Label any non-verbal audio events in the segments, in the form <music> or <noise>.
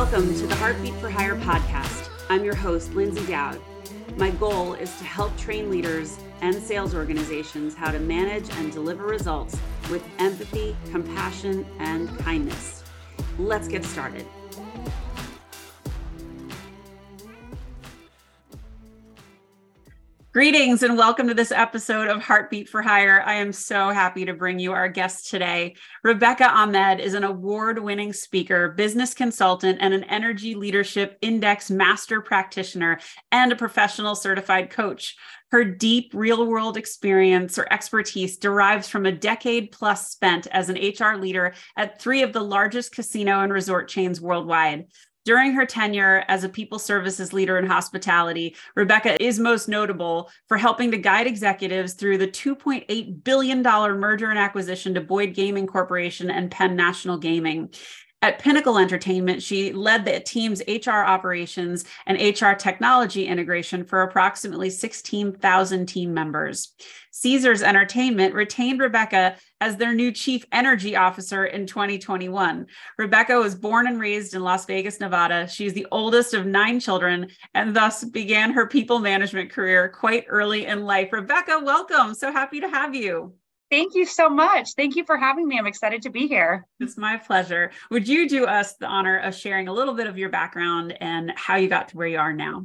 Welcome to the Heartbeat for Hire podcast. I'm your host, Lyndsay Dowd. My goal is to help train leaders and sales organizations how to manage and deliver results with empathy, compassion, and kindness. Let's get started. Greetings and welcome to this episode of Heartbeat for Hire. I am so happy to bring you our guest today. Rebecca Ahmed is an award winning speaker, business consultant, and an energy leadership index master practitioner and a professional certified coach. Her deep real world experience or expertise derives from a decade plus spent as an HR leader at three of the largest casino and resort chains worldwide. During her tenure as a people services leader in hospitality, Rebecca is most notable for helping to guide executives through the $2.8 billion merger and acquisition to Boyd Gaming Corporation and Penn National Gaming. At Pinnacle Entertainment, she led the team's HR operations and HR technology integration for approximately 16,000 team members. Caesars Entertainment retained Rebecca as their new chief energy officer in 2021. Rebecca was born and raised in Las Vegas, Nevada. She's the oldest of nine children and thus began her people management career quite early in life. Rebecca, welcome. So happy to have you. Thank you so much. Thank you for having me. I'm excited to be here. It's my pleasure. Would you do us the honor of sharing a little bit of your background and how you got to where you are now?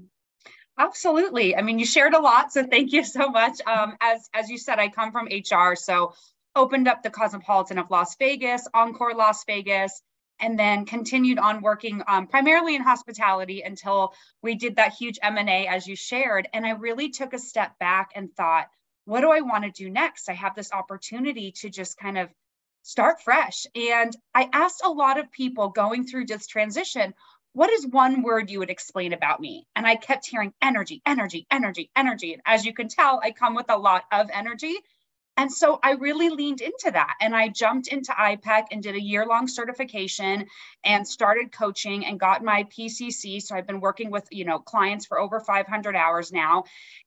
Absolutely. I mean, you shared a lot, so thank you so much. Um, as as you said, I come from HR, so opened up the Cosmopolitan of Las Vegas, Encore Las Vegas, and then continued on working um, primarily in hospitality until we did that huge M&A as you shared. And I really took a step back and thought, what do I want to do next? I have this opportunity to just kind of start fresh. And I asked a lot of people going through this transition, what is one word you would explain about me? And I kept hearing energy, energy, energy, energy. And as you can tell, I come with a lot of energy. And so I really leaned into that and I jumped into IPEC and did a year long certification and started coaching and got my PCC. So I've been working with, you know, clients for over 500 hours now.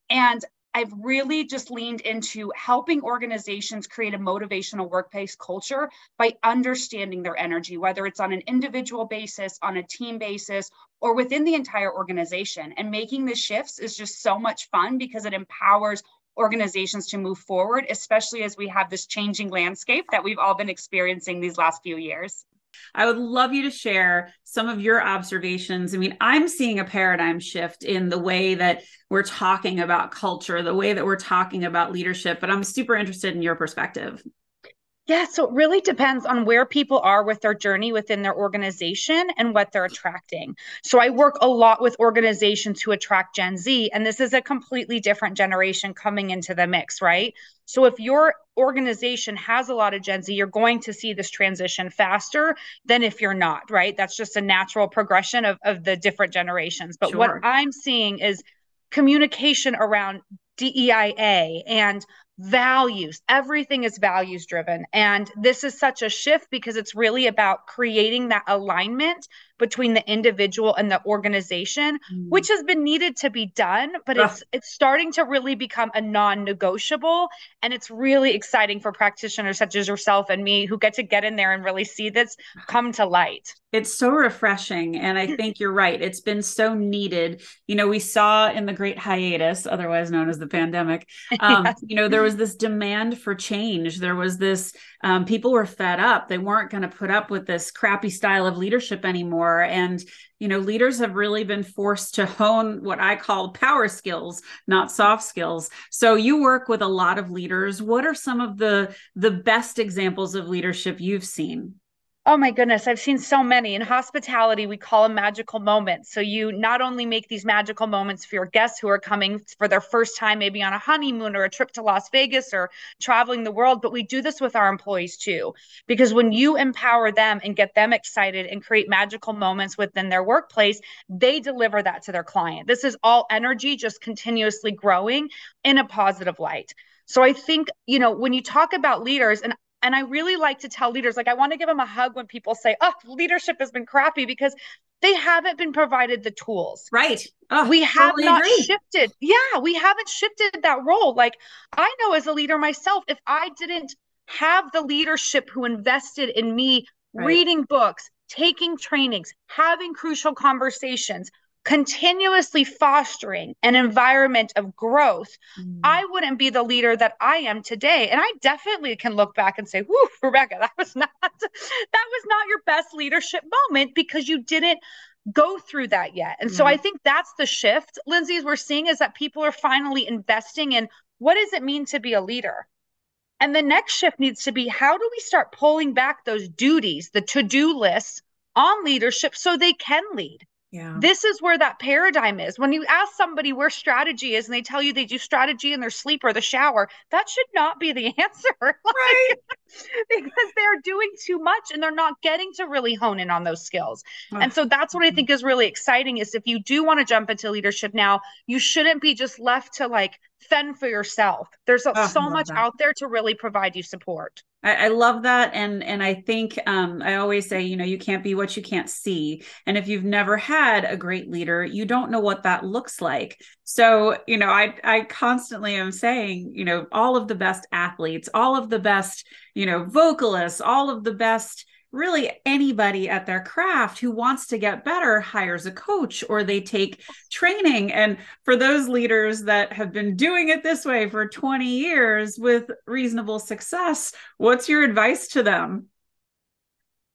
And I've really just leaned into helping organizations create a motivational workplace culture by understanding their energy, whether it's on an individual basis, on a team basis, or within the entire organization. And making the shifts is just so much fun because it empowers organizations to move forward, especially as we have this changing landscape that we've all been experiencing these last few years. I would love you to share some of your observations. I mean, I'm seeing a paradigm shift in the way that we're talking about culture, the way that we're talking about leadership, but I'm super interested in your perspective. Yeah, so it really depends on where people are with their journey within their organization and what they're attracting. So I work a lot with organizations who attract Gen Z, and this is a completely different generation coming into the mix, right? So if your organization has a lot of Gen Z, you're going to see this transition faster than if you're not, right? That's just a natural progression of, of the different generations. But sure. what I'm seeing is communication around DEIA and values. Everything is values driven. And this is such a shift because it's really about creating that alignment between the individual and the organization, mm. which has been needed to be done, but it's it's starting to really become a non-negotiable. And it's really exciting for practitioners such as yourself and me who get to get in there and really see this come to light. It's so refreshing. And I think you're right. It's been so needed. You know, we saw in the great hiatus, otherwise known as the pandemic, um, <laughs> yes. you know, there was this demand for change. There was this, um, people were fed up. They weren't going to put up with this crappy style of leadership anymore. And, you know, leaders have really been forced to hone what I call power skills, not soft skills. So you work with a lot of leaders. What are some of the the best examples of leadership you've seen? Oh my goodness, I've seen so many. In hospitality, we call them magical moments. So you not only make these magical moments for your guests who are coming for their first time, maybe on a honeymoon or a trip to Las Vegas or traveling the world, but we do this with our employees too. Because when you empower them and get them excited and create magical moments within their workplace, they deliver that to their client. This is all energy just continuously growing in a positive light. So I think, you know, when you talk about leaders, and and I really like to tell leaders, like, I want to give them a hug when people say, oh, leadership has been crappy because they haven't been provided the tools. Right. Oh, we have totally not agree. shifted. Yeah, we haven't shifted that role. Like, I know as a leader myself, if I didn't have the leadership who invested in me right. reading books, taking trainings, having crucial conversations, continuously fostering an environment of growth, mm. I wouldn't be the leader that I am today. And I definitely can look back and say, "Whoo, Rebecca, that was not <laughs> that was not your best leadership moment because you didn't go through that yet." And mm. so I think that's the shift, Lyndsay, we're seeing is that people are finally investing in what does it mean to be a leader? And the next shift needs to be how do we start pulling back those duties, the to-do lists on leadership so they can lead? Yeah. This is where that paradigm is. When you ask somebody where strategy is and they tell you they do strategy in their sleep or the shower, that should not be the <laughs> answer. right. <laughs> because they're doing too much and they're not getting to really hone in on those skills. and so that's what I mm-hmm. think is really exciting is if you do want to jump into leadership now, you shouldn't be just left to like fend for yourself. There's oh, so much that. out there to really provide you support. I, I, love that, and and I think um, I always say, you know, you can't be what you can't see. And if you've never had a great leader, you don't know what that looks like. So, you know, I I constantly am saying, you know, all of the best athletes, all of the best, you know, vocalists, all of the best really anybody at their craft who wants to get better hires a coach or they take training. And for those leaders that have been doing it this way for 20 years with reasonable success, what's your advice to them?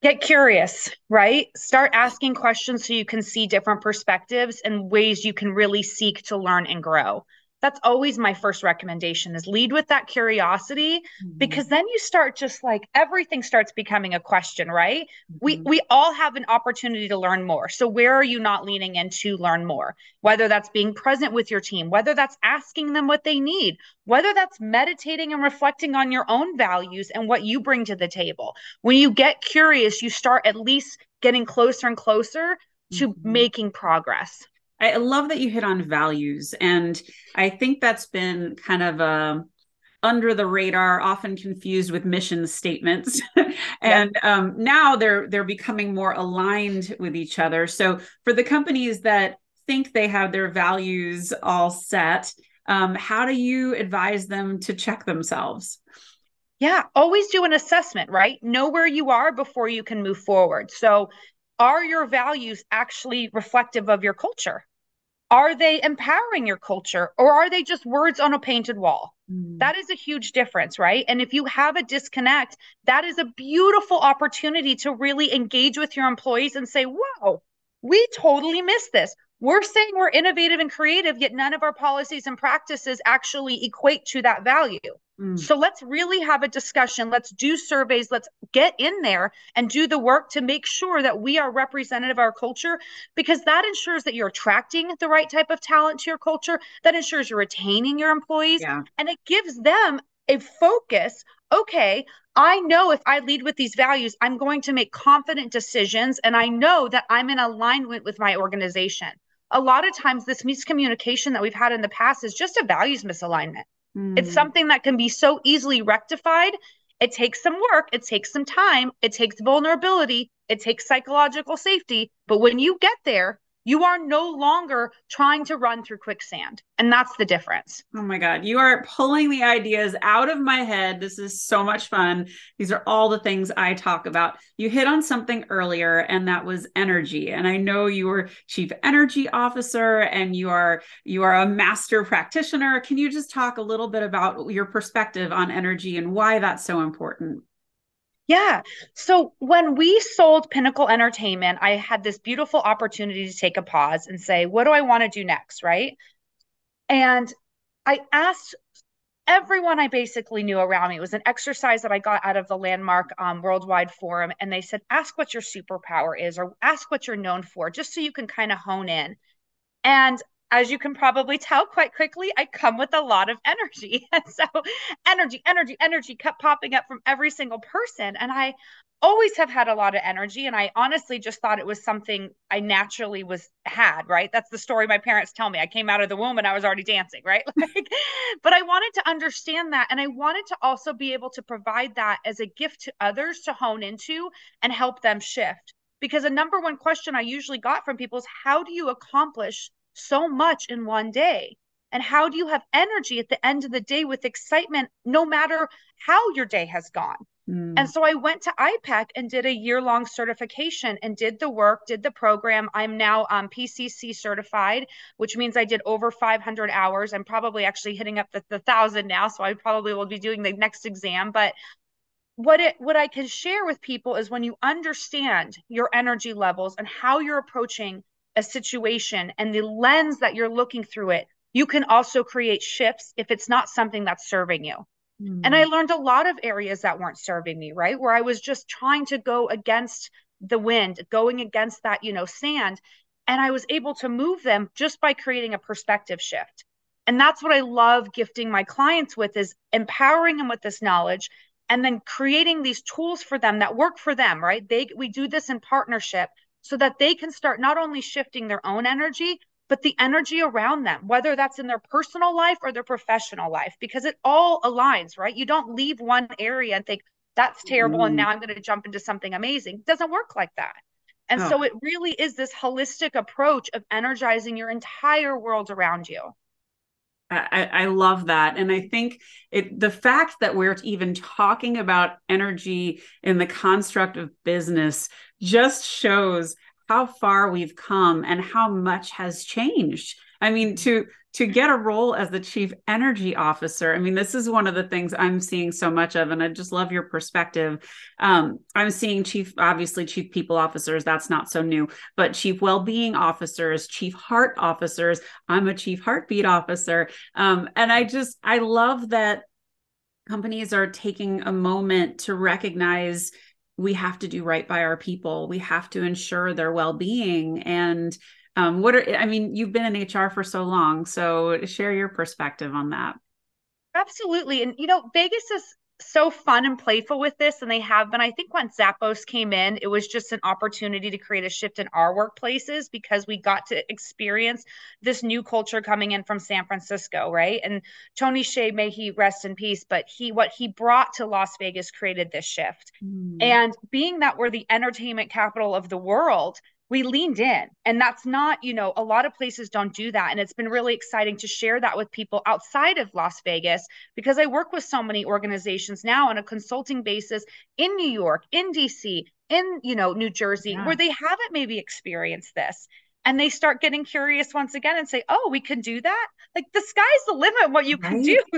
Get curious, right? Start asking questions so you can see different perspectives and ways you can really seek to learn and grow that's always my first recommendation is lead with that curiosity mm-hmm. because then you start just like everything starts becoming a question right mm-hmm. we we all have an opportunity to learn more so where are you not leaning in to learn more whether that's being present with your team whether that's asking them what they need whether that's meditating and reflecting on your own values and what you bring to the table when you get curious you start at least getting closer and closer to mm-hmm. making progress I love that you hit on values. And I think that's been kind of a um, under the radar, often confused with mission statements. <laughs> and um, now they're they're becoming more aligned with each other. So for the companies that think they have their values all set, um, how do you advise them to check themselves? Yeah, always do an assessment, right? Know where you are before you can move forward. So, are your values actually reflective of your culture? Are they empowering your culture or are they just words on a painted wall? Mm. That is a huge difference, right? And if you have a disconnect, that is a beautiful opportunity to really engage with your employees and say, whoa, we totally missed this. We're saying we're innovative and creative, yet none of our policies and practices actually equate to that value. Mm. So let's really have a discussion. Let's do surveys. Let's get in there and do the work to make sure that we are representative of our culture because that ensures that you're attracting the right type of talent to your culture. That ensures you're retaining your employees yeah. and it gives them a focus. Okay, I know if I lead with these values, I'm going to make confident decisions and I know that I'm in alignment with my organization. A lot of times, this miscommunication that we've had in the past is just a values misalignment. Mm. It's something that can be so easily rectified. It takes some work, it takes some time, it takes vulnerability, it takes psychological safety. But when you get there, you are no longer trying to run through quicksand. And that's the difference. Oh my God. You are pulling the ideas out of my head. This is so much fun. These are all the things I talk about. You hit on something earlier, and that was energy. And I know you were chief energy officer and you are you are a master practitioner. Can you just talk a little bit about your perspective on energy and why that's so important? Yeah. So when we sold Pinnacle Entertainment, I had this beautiful opportunity to take a pause and say, what do I want to do next? Right. And I asked everyone I basically knew around me. It was an exercise that I got out of the landmark um, worldwide forum. And they said, ask what your superpower is or ask what you're known for, just so you can kind of hone in. And as you can probably tell quite quickly, I come with a lot of energy. <laughs> And so energy, energy, energy kept popping up from every single person. And I always have had a lot of energy. And I honestly just thought it was something I naturally was had, right? That's the story my parents tell me. I came out of the womb and I was already dancing, right? <laughs> Like, but I wanted to understand that. And I wanted to also be able to provide that as a gift to others to hone into and help them shift. Because a number one question I usually got from people is how do you accomplish so much in one day? And how do you have energy at the end of the day with excitement, no matter how your day has gone? Mm. And so I went to IPEC and did a year long certification and did the work, did the program. I'm now um, PCC certified, which means I did over 500 hours. I'm probably actually hitting up the, the thousand now. So I probably will be doing the next exam. But what it what I can share with people is when you understand your energy levels and how you're approaching a situation and the lens that you're looking through it, you can also create shifts if it's not something that's serving you. Mm. And I learned a lot of areas that weren't serving me, right? Where I was just trying to go against the wind, going against that, you know, sand. And I was able to move them just by creating a perspective shift. And that's what I love gifting my clients with is empowering them with this knowledge and then creating these tools for them that work for them, right? They we do this in partnership so that they can start not only shifting their own energy, but the energy around them, whether that's in their personal life or their professional life, because it all aligns, right? You don't leave one area and think that's terrible mm. and now I'm going to jump into something amazing. It doesn't work like that. And oh. so it really is this holistic approach of energizing your entire world around you. I, I, love that. And I think it the fact that we're even talking about energy in the construct of business just shows how far we've come and how much has changed. I mean, to to get a role as the chief energy officer, I mean, this is one of the things I'm seeing so much of, and I just love your perspective. Um, I'm seeing chief, obviously, chief people officers. That's not so new, but chief well-being officers, chief heart officers. I'm a chief heartbeat officer, um, and I just I love that companies are taking a moment to recognize we have to do right by our people. We have to ensure their well-being and um, what are I mean, you've been in HR for so long, so share your perspective on that. Absolutely. And you know, Vegas is so fun and playful with this and they have been i think when zappos came in it was just an opportunity to create a shift in our workplaces because we got to experience this new culture coming in from san francisco right and tony hsieh may he rest in peace but he what he brought to las vegas created this shift mm. and being that we're the entertainment capital of the world we leaned in. And that's not you know a lot of places don't do that. And it's been really exciting to share that with people outside of las vegas because i work with so many organizations now on a consulting basis in new york in dc in you know new jersey yeah. where they haven't maybe experienced this and they start getting curious once again and say, "Oh, we can do that." Like the sky's the limit what you can right? <laughs>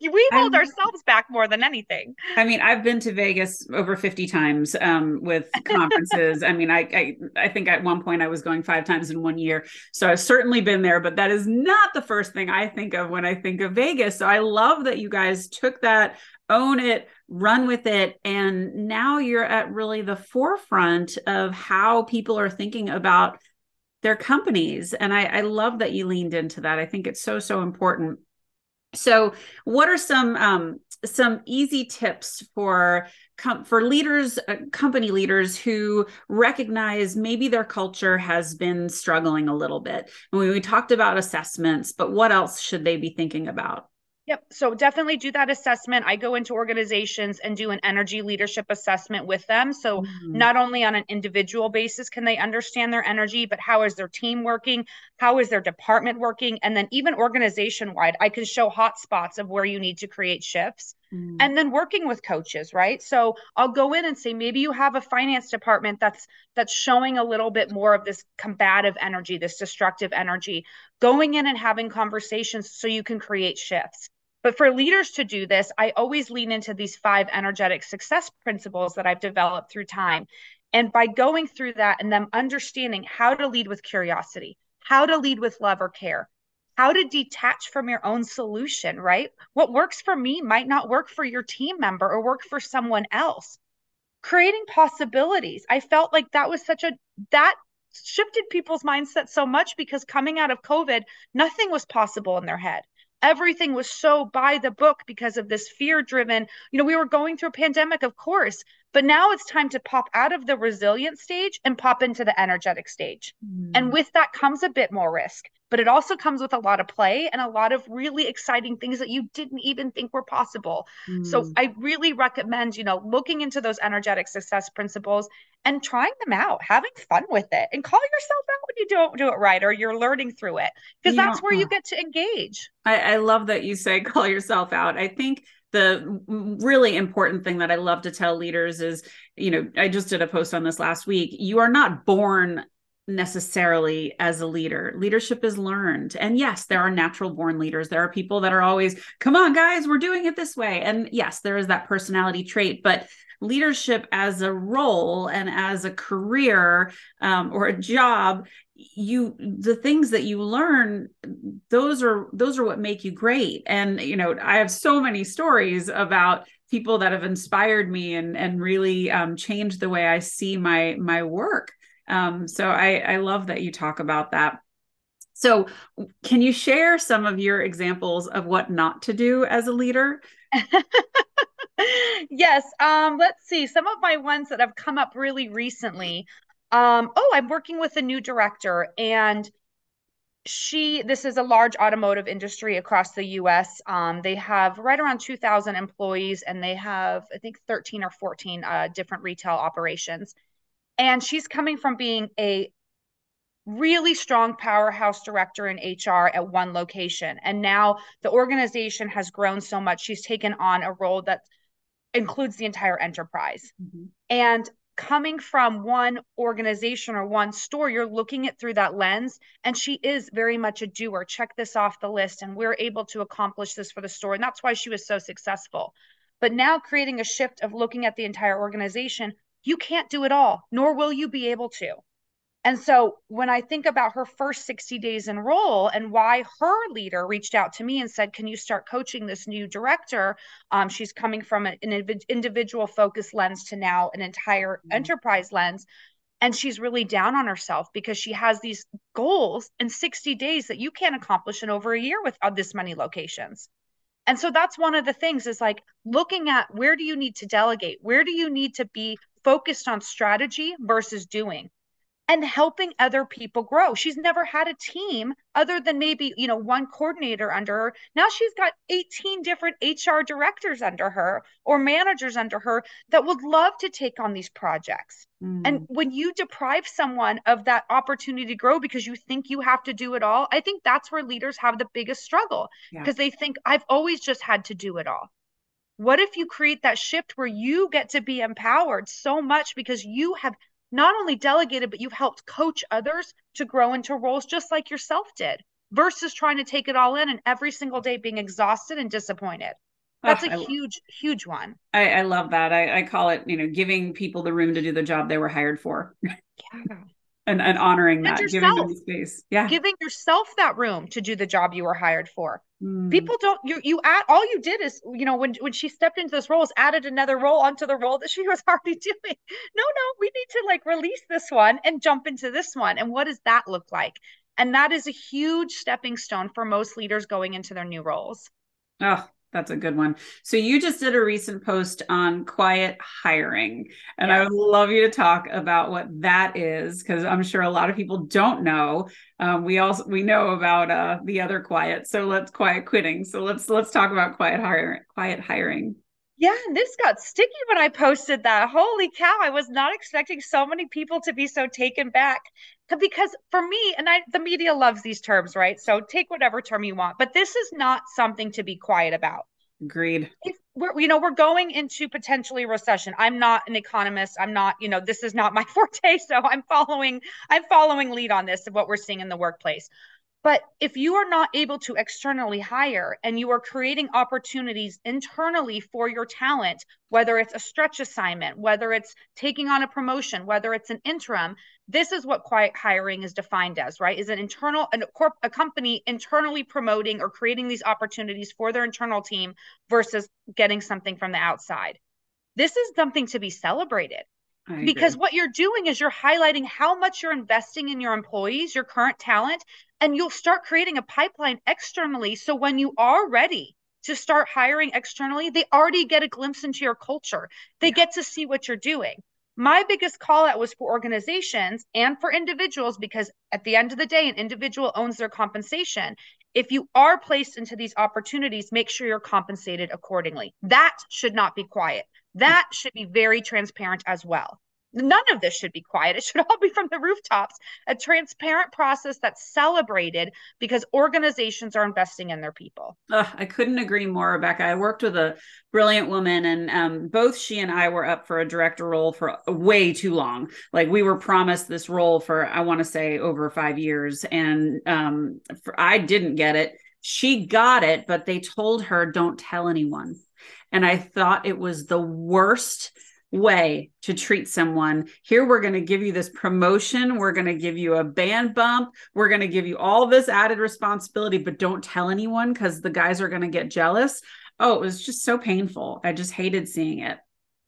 do. we hold I'm, ourselves back more than anything. I mean, I've been to Vegas over 50 times um, with <laughs> conferences. I mean, I, I I think at one point I was going 5 times in one year. So I've certainly been there, but that is not the first thing I think of when I think of Vegas. So I love that you guys took that own it, run with it. And now you're at really the forefront of how people are thinking about their companies. And I, I love that you leaned into that. I think it's so, so important. So, what are some um, some easy tips for com- for leaders, uh, company leaders who recognize maybe their culture has been struggling a little bit? And we, we talked about assessments, but what else should they be thinking about? Yep. So definitely do that assessment. I go into organizations and do an energy leadership assessment with them. So mm-hmm. not only on an individual basis can they understand their energy, but how is their team working? How is their department working? And then even organization wide, I can show hot spots of where you need to create shifts. Mm-hmm. And then working with coaches, right? So I'll go in and say maybe you have a finance department that's that's showing a little bit more of this combative energy, this destructive energy. Going in and having conversations so you can create shifts but for leaders to do this, I always lean into these five energetic success principles that I've developed through time. And by going through that and them understanding how to lead with curiosity, how to lead with love or care, how to detach from your own solution, right? What works for me might not work for your team member or work for someone else. Creating possibilities. I felt like that was such a, that shifted people's mindset so much because coming out of COVID, nothing was possible in their head everything was so by the book because of this fear driven you know we were going through a pandemic of course but now it's time to pop out of the resilient stage and pop into the energetic stage mm. and with that comes a bit more risk but it also comes with a lot of play and a lot of really exciting things that you didn't even think were possible. Mm. So I really recommend, you know, looking into those energetic success principles and trying them out, having fun with it and call yourself out when you don't do it right or you're learning through it because that's where you get to engage. I, I love that you say <laughs> call yourself out. I think the really important thing that I love to tell leaders is, you know, I just did a post on this last week. You are not born necessarily as a leader. Leadership is learned. And yes, there are natural born leaders. There are people that are always, come on, guys, we're doing it this way. And yes, there is that personality trait, but leadership as a role and as a career um, or a job you the things that you learn those are those are what make you great and you know i have so many stories about people that have inspired me and and really um, changed the way i see my my work um, so I, I love that you talk about that. So, can you share some of your examples of what not to do as a leader? <laughs> yes. Um, let's see. Some of my ones that have come up really recently. Um, oh, I'm working with a new director, and she this is a large automotive industry across the US. Um, they have right around 2,000 employees, and they have I think 13 or 14 uh, different retail operations. And she's coming from being a really strong powerhouse director in HR at one location. And now the organization has grown so much, she's taken on a role that includes the entire enterprise. Mm-hmm. And coming from one organization or one store, you're looking at through that lens. And she is very much a doer. Check this off the list. And we're able to accomplish this for the store. And that's why she was so successful. But now creating a shift of looking at the entire organization, you can't do it all, nor will you be able to. And so when I think about her first 60 days in role and why her leader reached out to me and said, Can you start coaching this new director? Um, she's coming from an individual focus lens to now an entire mm-hmm. enterprise lens. And she's really down on herself because she has these goals in 60 days that you can't accomplish in over a year with uh, this many locations. And so that's one of the things is like looking at where do you need to delegate? Where do you need to be focused on strategy versus doing and helping other people grow. She's never had a team other than maybe, you know, one coordinator under her. Now she's got 18 different HR directors under her or managers under her that would love to take on these projects. Mm. And when you deprive someone of that opportunity to grow because you think you have to do it all, I think that's where leaders have the biggest struggle because yeah. they think I've always just had to do it all. What if you create that shift where you get to be empowered so much because you have not only delegated, but you've helped coach others to grow into roles just like yourself did versus trying to take it all in and every single day being exhausted and disappointed. That's oh, a I, huge, huge one. I, I love that. I, I, call it, you know, giving people the room to do the job they were hired for. Yeah <laughs> and, and honoring and that, yourself. giving them space. Yeah. Giving yourself that room to do the job you were hired for. Mm. People don't you you add all you did is, you know, when when she stepped into this role is added another role onto the role that she was <laughs> already doing. No, no, we need to like release this one and jump into this one. And what does that look like? And that is a huge stepping stone for most leaders going into their new roles. Oh, that's a good one. So you just did a recent post on quiet hiring, and. I would love you to talk about what that is because I'm sure a lot of people don't know. Um, we also we know about uh, the other quiet, so let's quiet quitting. So let's let's talk about quiet hiring. Quiet hiring. Yeah, and this got sticky when I posted that. Holy cow, I was not expecting so many people to be so taken back. Because for me, and I the media loves these terms, right? So take whatever term you want, but this is not something to be quiet about. Agreed. If we're you know, we're going into potentially recession. I'm not an economist. I'm not, you know, this is not my <laughs> forte, so I'm following I'm following lead on this of what we're seeing in the workplace. But if you are not able to externally hire and you are creating opportunities internally for your talent, whether it's a stretch assignment, whether it's taking on a promotion, whether it's an interim, this is what quiet hiring is defined as, right? Is an internal a, corp, a company internally promoting or creating these opportunities for their internal team versus getting something from the outside. This is something to be celebrated because what you're doing is you're highlighting how much you're investing in your employees, your current talent, and you'll start creating a pipeline externally. So when you are ready to start hiring externally, they already get a glimpse into your culture. They yeah. get to see what you're doing. My biggest call out was for organizations and for individuals because at the end of the day, an individual owns their compensation. If you are placed into these opportunities, make sure you're compensated accordingly. That should not be quiet that should be very transparent as well. None of this should be quiet. It should all be from the rooftops. A transparent process that's celebrated because organizations are investing in their people. I couldn't agree more, Rebecca. I worked with a brilliant woman, and um, both she and I were up for a director role for way too long. Like we were promised this role for, I want to say, over five years, and um, for, I didn't get it. She got it, but they told her, don't tell anyone. And I thought it was the worst way to treat someone. Here, we're going to give you this promotion. We're going to give you a band bump. We're going to give you all this added responsibility, but don't tell anyone because the guys are going to get jealous. Oh, it was just so painful. I just hated seeing it.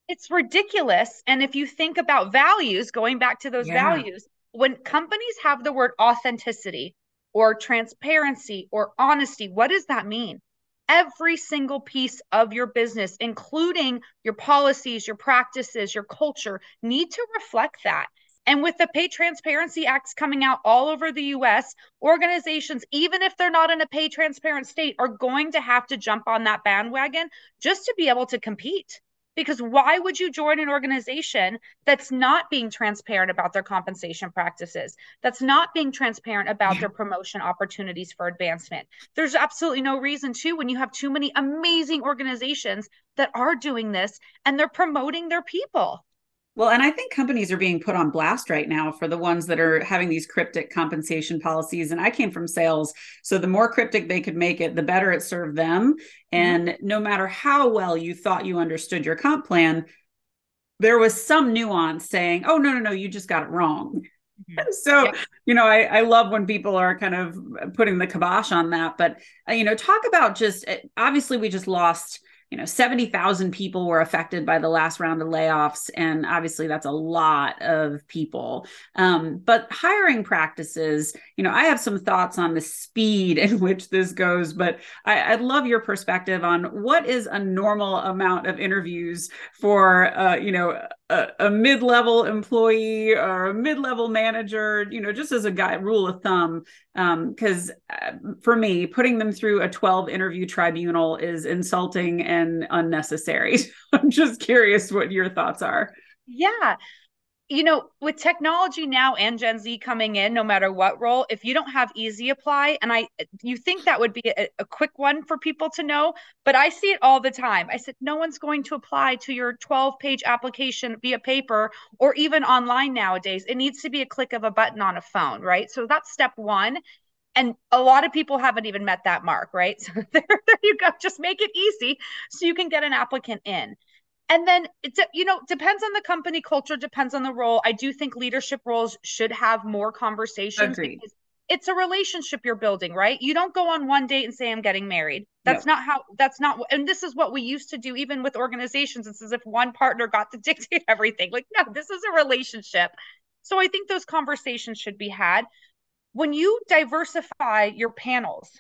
It's ridiculous. And if you think about values, going back to those yeah. values, when companies have the word authenticity or transparency or honesty, what does that mean? Every single piece of your business, including your policies, your practices, your culture, need to reflect that. And with the Pay Transparency Acts coming out all over the US, organizations, even if they're not in a pay transparent state, are going to have to jump on that bandwagon just to be able to compete. Because why would you join an organization that's not being transparent about their compensation practices, that's not being transparent about their promotion opportunities for advancement? There's absolutely no reason to when you have too many amazing organizations that are doing this and they're promoting their people. Well, and I think companies are being put on blast right now for the ones that are having these cryptic compensation policies. And I came from sales. So the more cryptic they could make it, the better it served them. Mm-hmm. And no matter how well you thought you understood your comp plan, there was some nuance saying, oh, no, no, no, you just got it wrong. Mm-hmm. <laughs> So, yeah. you know, I, I love when people are kind of putting the kibosh on that. But, uh, you know, talk about just obviously, we just lost you know 70,000 people were affected by the last round of layoffs and obviously that's a lot of people. Um, but hiring practices you know i have some thoughts on the speed <laughs> in which this goes but I, would love your perspective on what is a normal amount of interviews for uh, you know a, a, mid-level employee or a mid-level manager you know just as a guy rule of thumb. Because um, uh, for me putting them through a 12 interview tribunal is insulting and unnecessary. <laughs> I'm just curious what your thoughts are. Yeah you know, with technology now and Gen Z coming in, no matter what role, if you don't have easy apply, and I, you think that would be a, a, quick one for people to know, but I see it all the time. I said, no one's going to apply to your 12 page application via paper or even online nowadays. It needs to be a click of a button on a phone, right? So that's step one. And a lot of people haven't even met that mark, right? <laughs> So there, there you go. Just make it easy so you can get an applicant in and then it's you know depends on the company culture depends on the role. I do think leadership roles should have more conversations Agreed. because it's a relationship you're building right? You don't go on one date and say i'm getting married. That's no. not how that's not and this is what we used to do even with organizations. It's as if one partner got to <laughs> dictate everything. Like no this is a relationship. So i think those conversations should be had. When you diversify your panels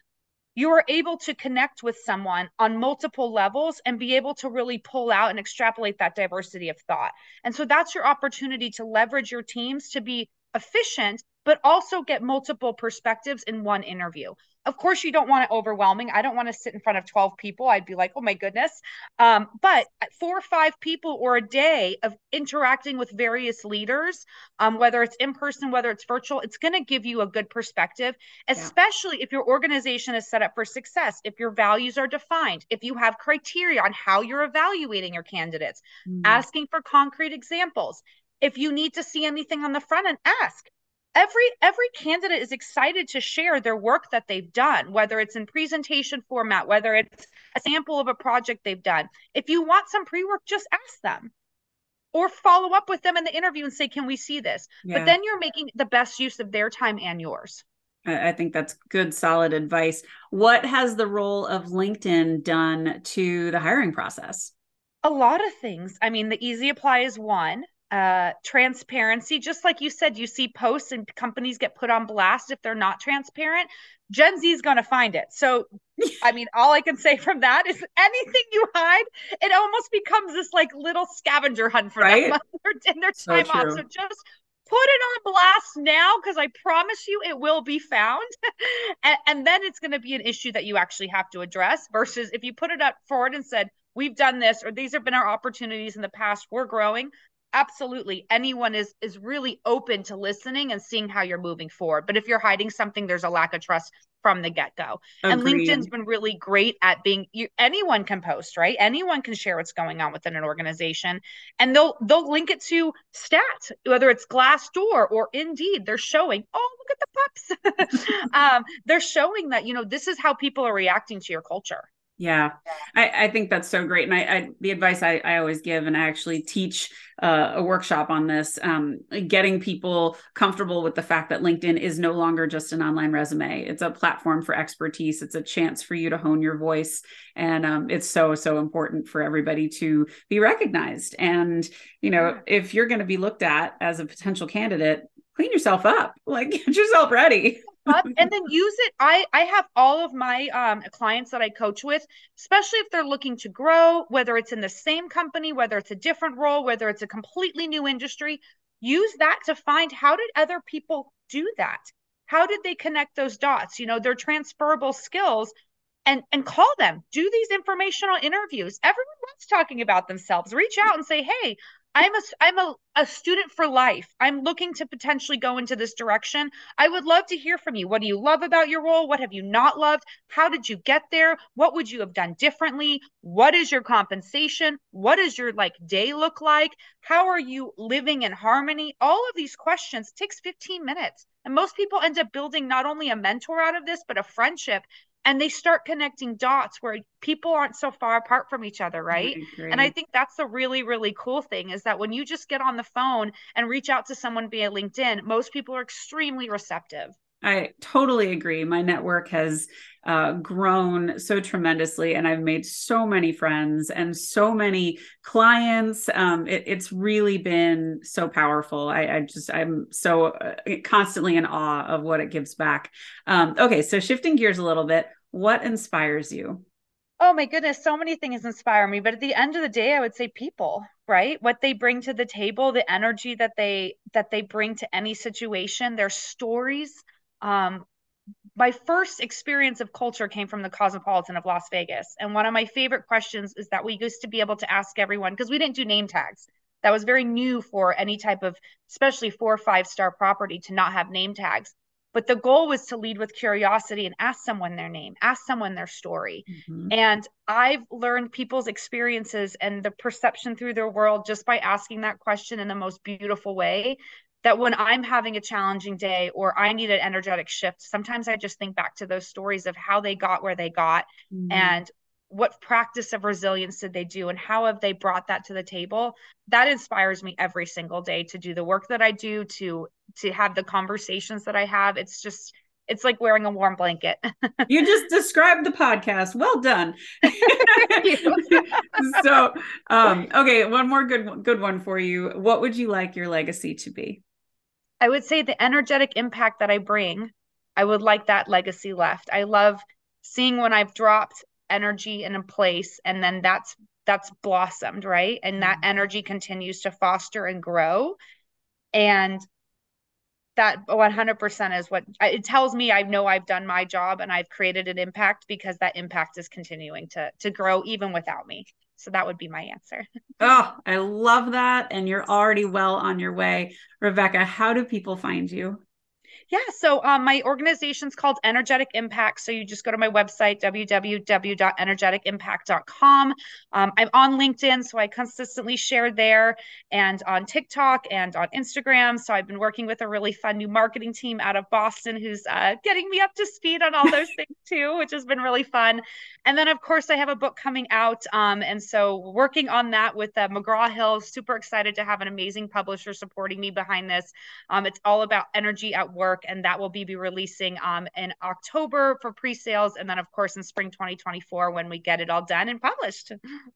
you are able to connect with someone on multiple levels and be able to really pull out and extrapolate that diversity of thought. And so that's your opportunity to leverage your teams to be efficient, but also get multiple perspectives in one interview. Of course, you don't want it overwhelming. I don't want to sit in front of 12 people. I'd be like, oh my goodness. Um, but four or five people or a day of interacting with various leaders, um, whether it's in person, whether it's virtual, it's going to give you a good perspective, especially yeah. if your organization is set up for success, if your values are defined, if you have criteria on how you're evaluating your candidates, mm. asking for concrete examples. If you need to see anything on the front end, ask every every candidate is excited to share their work that they've done whether it's in presentation format whether it's a sample of a project they've done if you want some pre-work just ask them or follow up with them in the interview and say can we see this yeah. but then you're making the best use of their time and yours I think that's good, solid advice. What has the role of LinkedIn done to the hiring process? A lot of things. I mean, the easy apply is one uh transparency. Just like you said you see posts and companies get put on blast if they're not transparent gen z is going to find it. So i mean all i can say from that is anything you hide it almost becomes this like little scavenger hunt for right? <laughs> them in their time so off so just put it on blast now because i promise you it will be found. <laughs> And, and then it's going to be an issue that you actually have to address versus if you put it up forward and said we've done this or these have been our opportunities in the past. We're growing absolutely anyone is is really open to listening and seeing how you're moving forward. But if you're hiding something there's a lack of trust from the get-go. And linkedin's been really great at being you, anyone can post right? Anyone can share what's going on within an organization. And they'll they'll link it to stats whether it's glassdoor or indeed. They're showing oh look at the pups. <laughs> Um, they're showing that you know this is how people are reacting to your culture yeah, I, I think that's so great. And I, I the advice I, I always give, and I actually teach uh, a workshop on this, um, getting people comfortable with the fact that LinkedIn is no longer just an online resume. It's a platform for expertise. It's a chance for you to hone your voice. And um, it's so, so important for everybody to be recognized. And, you know, if you're going to be looked at as a potential candidate, clean yourself up, <laughs> like get yourself ready and then use it. I I have all of my um, clients that I coach with, especially if they're looking to grow, whether it's in the same company, whether it's a different role, whether it's a completely new industry. Use that to find how did other people do that? How did they connect those dots? You know, their transferable skills and and call them do these informational interviews everyone loves talking about themselves reach out and say hey I'm a I'm a, a student for life. I'm looking to potentially go into this direction. I would love to hear from you. What do you love about your role? What have you not loved? How did you get there? What would you have done differently? What is your compensation? What does your like day look like? How are you living in harmony? All of these questions takes 15 minutes. And most people end up building not only a mentor out of this, but a friendship and they start connecting dots where people aren't so far apart from each other right and i think that's the really really cool thing is that when you just get on the phone and reach out to someone via linkedin most people are extremely receptive I totally agree. My network has uh, grown so tremendously, and I've made so many friends and so many clients. Um, it, it's really been so powerful. I, I just, I'm so uh, constantly in awe of what it gives back. Um, okay, so shifting gears a little bit, what inspires you? Oh my goodness, so many things inspire me. But at the end of the day, I would say people, right? What they bring to the table, the energy that they that they bring to any situation, their stories. Um, my first experience of culture came from the Cosmopolitan of Las Vegas. And one of my favorite questions is that we used to be able to ask everyone because we didn't do name tags. That was very new for any type of, especially four or five star property to not have name tags. But the goal was to lead with curiosity and ask someone their name, ask someone their story. Mm-hmm. And I've learned people's experiences and the perception through their world just by asking that question in the most beautiful way. That when I'm having a challenging day or I need an energetic shift, sometimes I just think back to those stories of how they got where they got mm-hmm. and what practice of resilience did they do and how have they brought that to the table that inspires me every single day to do the work that i do to to have the conversations that i have. It's just it's like wearing a warm blanket. <laughs> You just described the podcast. Well done. <laughs> So um okay one more good good one for you. What would you like your legacy to be? I would say the energetic impact that i bring i would like that legacy left. I love seeing when i've dropped energy in a place and then that's that's blossomed right? And that mm-hmm. energy continues to foster and grow. And that 100% is what it tells me i know i've done my job and i've created an impact because that impact is continuing to to grow even without me. So that would be my answer. <laughs> Oh i love that. And you're already well on your way. Rebecca how do people find you yeah. So um, my organization's called Energetic Impact. So you just go to my website, www.energeticimpact.com. Um, I'm on LinkedIn, so I consistently share there and on TikTok and on Instagram. So I've been working with a really fun new marketing team out of Boston who's uh, getting me up to speed on all those <laughs> things too, which has been really fun. And then, of course, I have a book coming out. Um, and so working on that with uh, McGraw Hill, super excited to have an amazing publisher supporting me behind this. Um, it's all about energy at work work, and that will be, be releasing um, in October for pre-sales, and then of course in spring 2024 when we get it all done and published.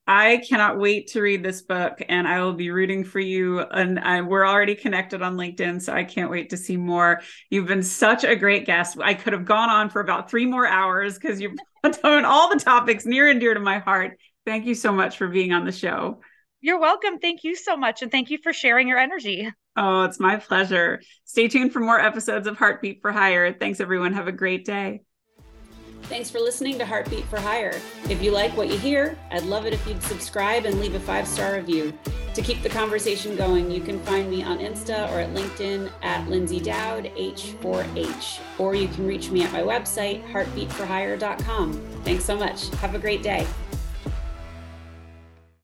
I cannot wait to read this book, and I will be rooting for you. And I, we're already connected on LinkedIn, so I can't wait to see more. You've been such a great guest. I could have gone on for about three more hours because you've <laughs> done all the topics near and dear to my heart. Thank you so much for being on the show. You're welcome. Thank you so much. And thank you for sharing your energy. Oh, it's my pleasure. Stay tuned for more episodes of Heartbeat for Hire. Thanks, everyone. Have a great day. Thanks for listening to Heartbeat for Hire. If you like what you hear, I'd love it if you'd subscribe and leave a five star review. To keep the conversation going, you can find me on Insta or at LinkedIn at Lyndsay Dowd H4H, or you can reach me at my website, heartbeatforhire.com. Thanks so much. Have a great day.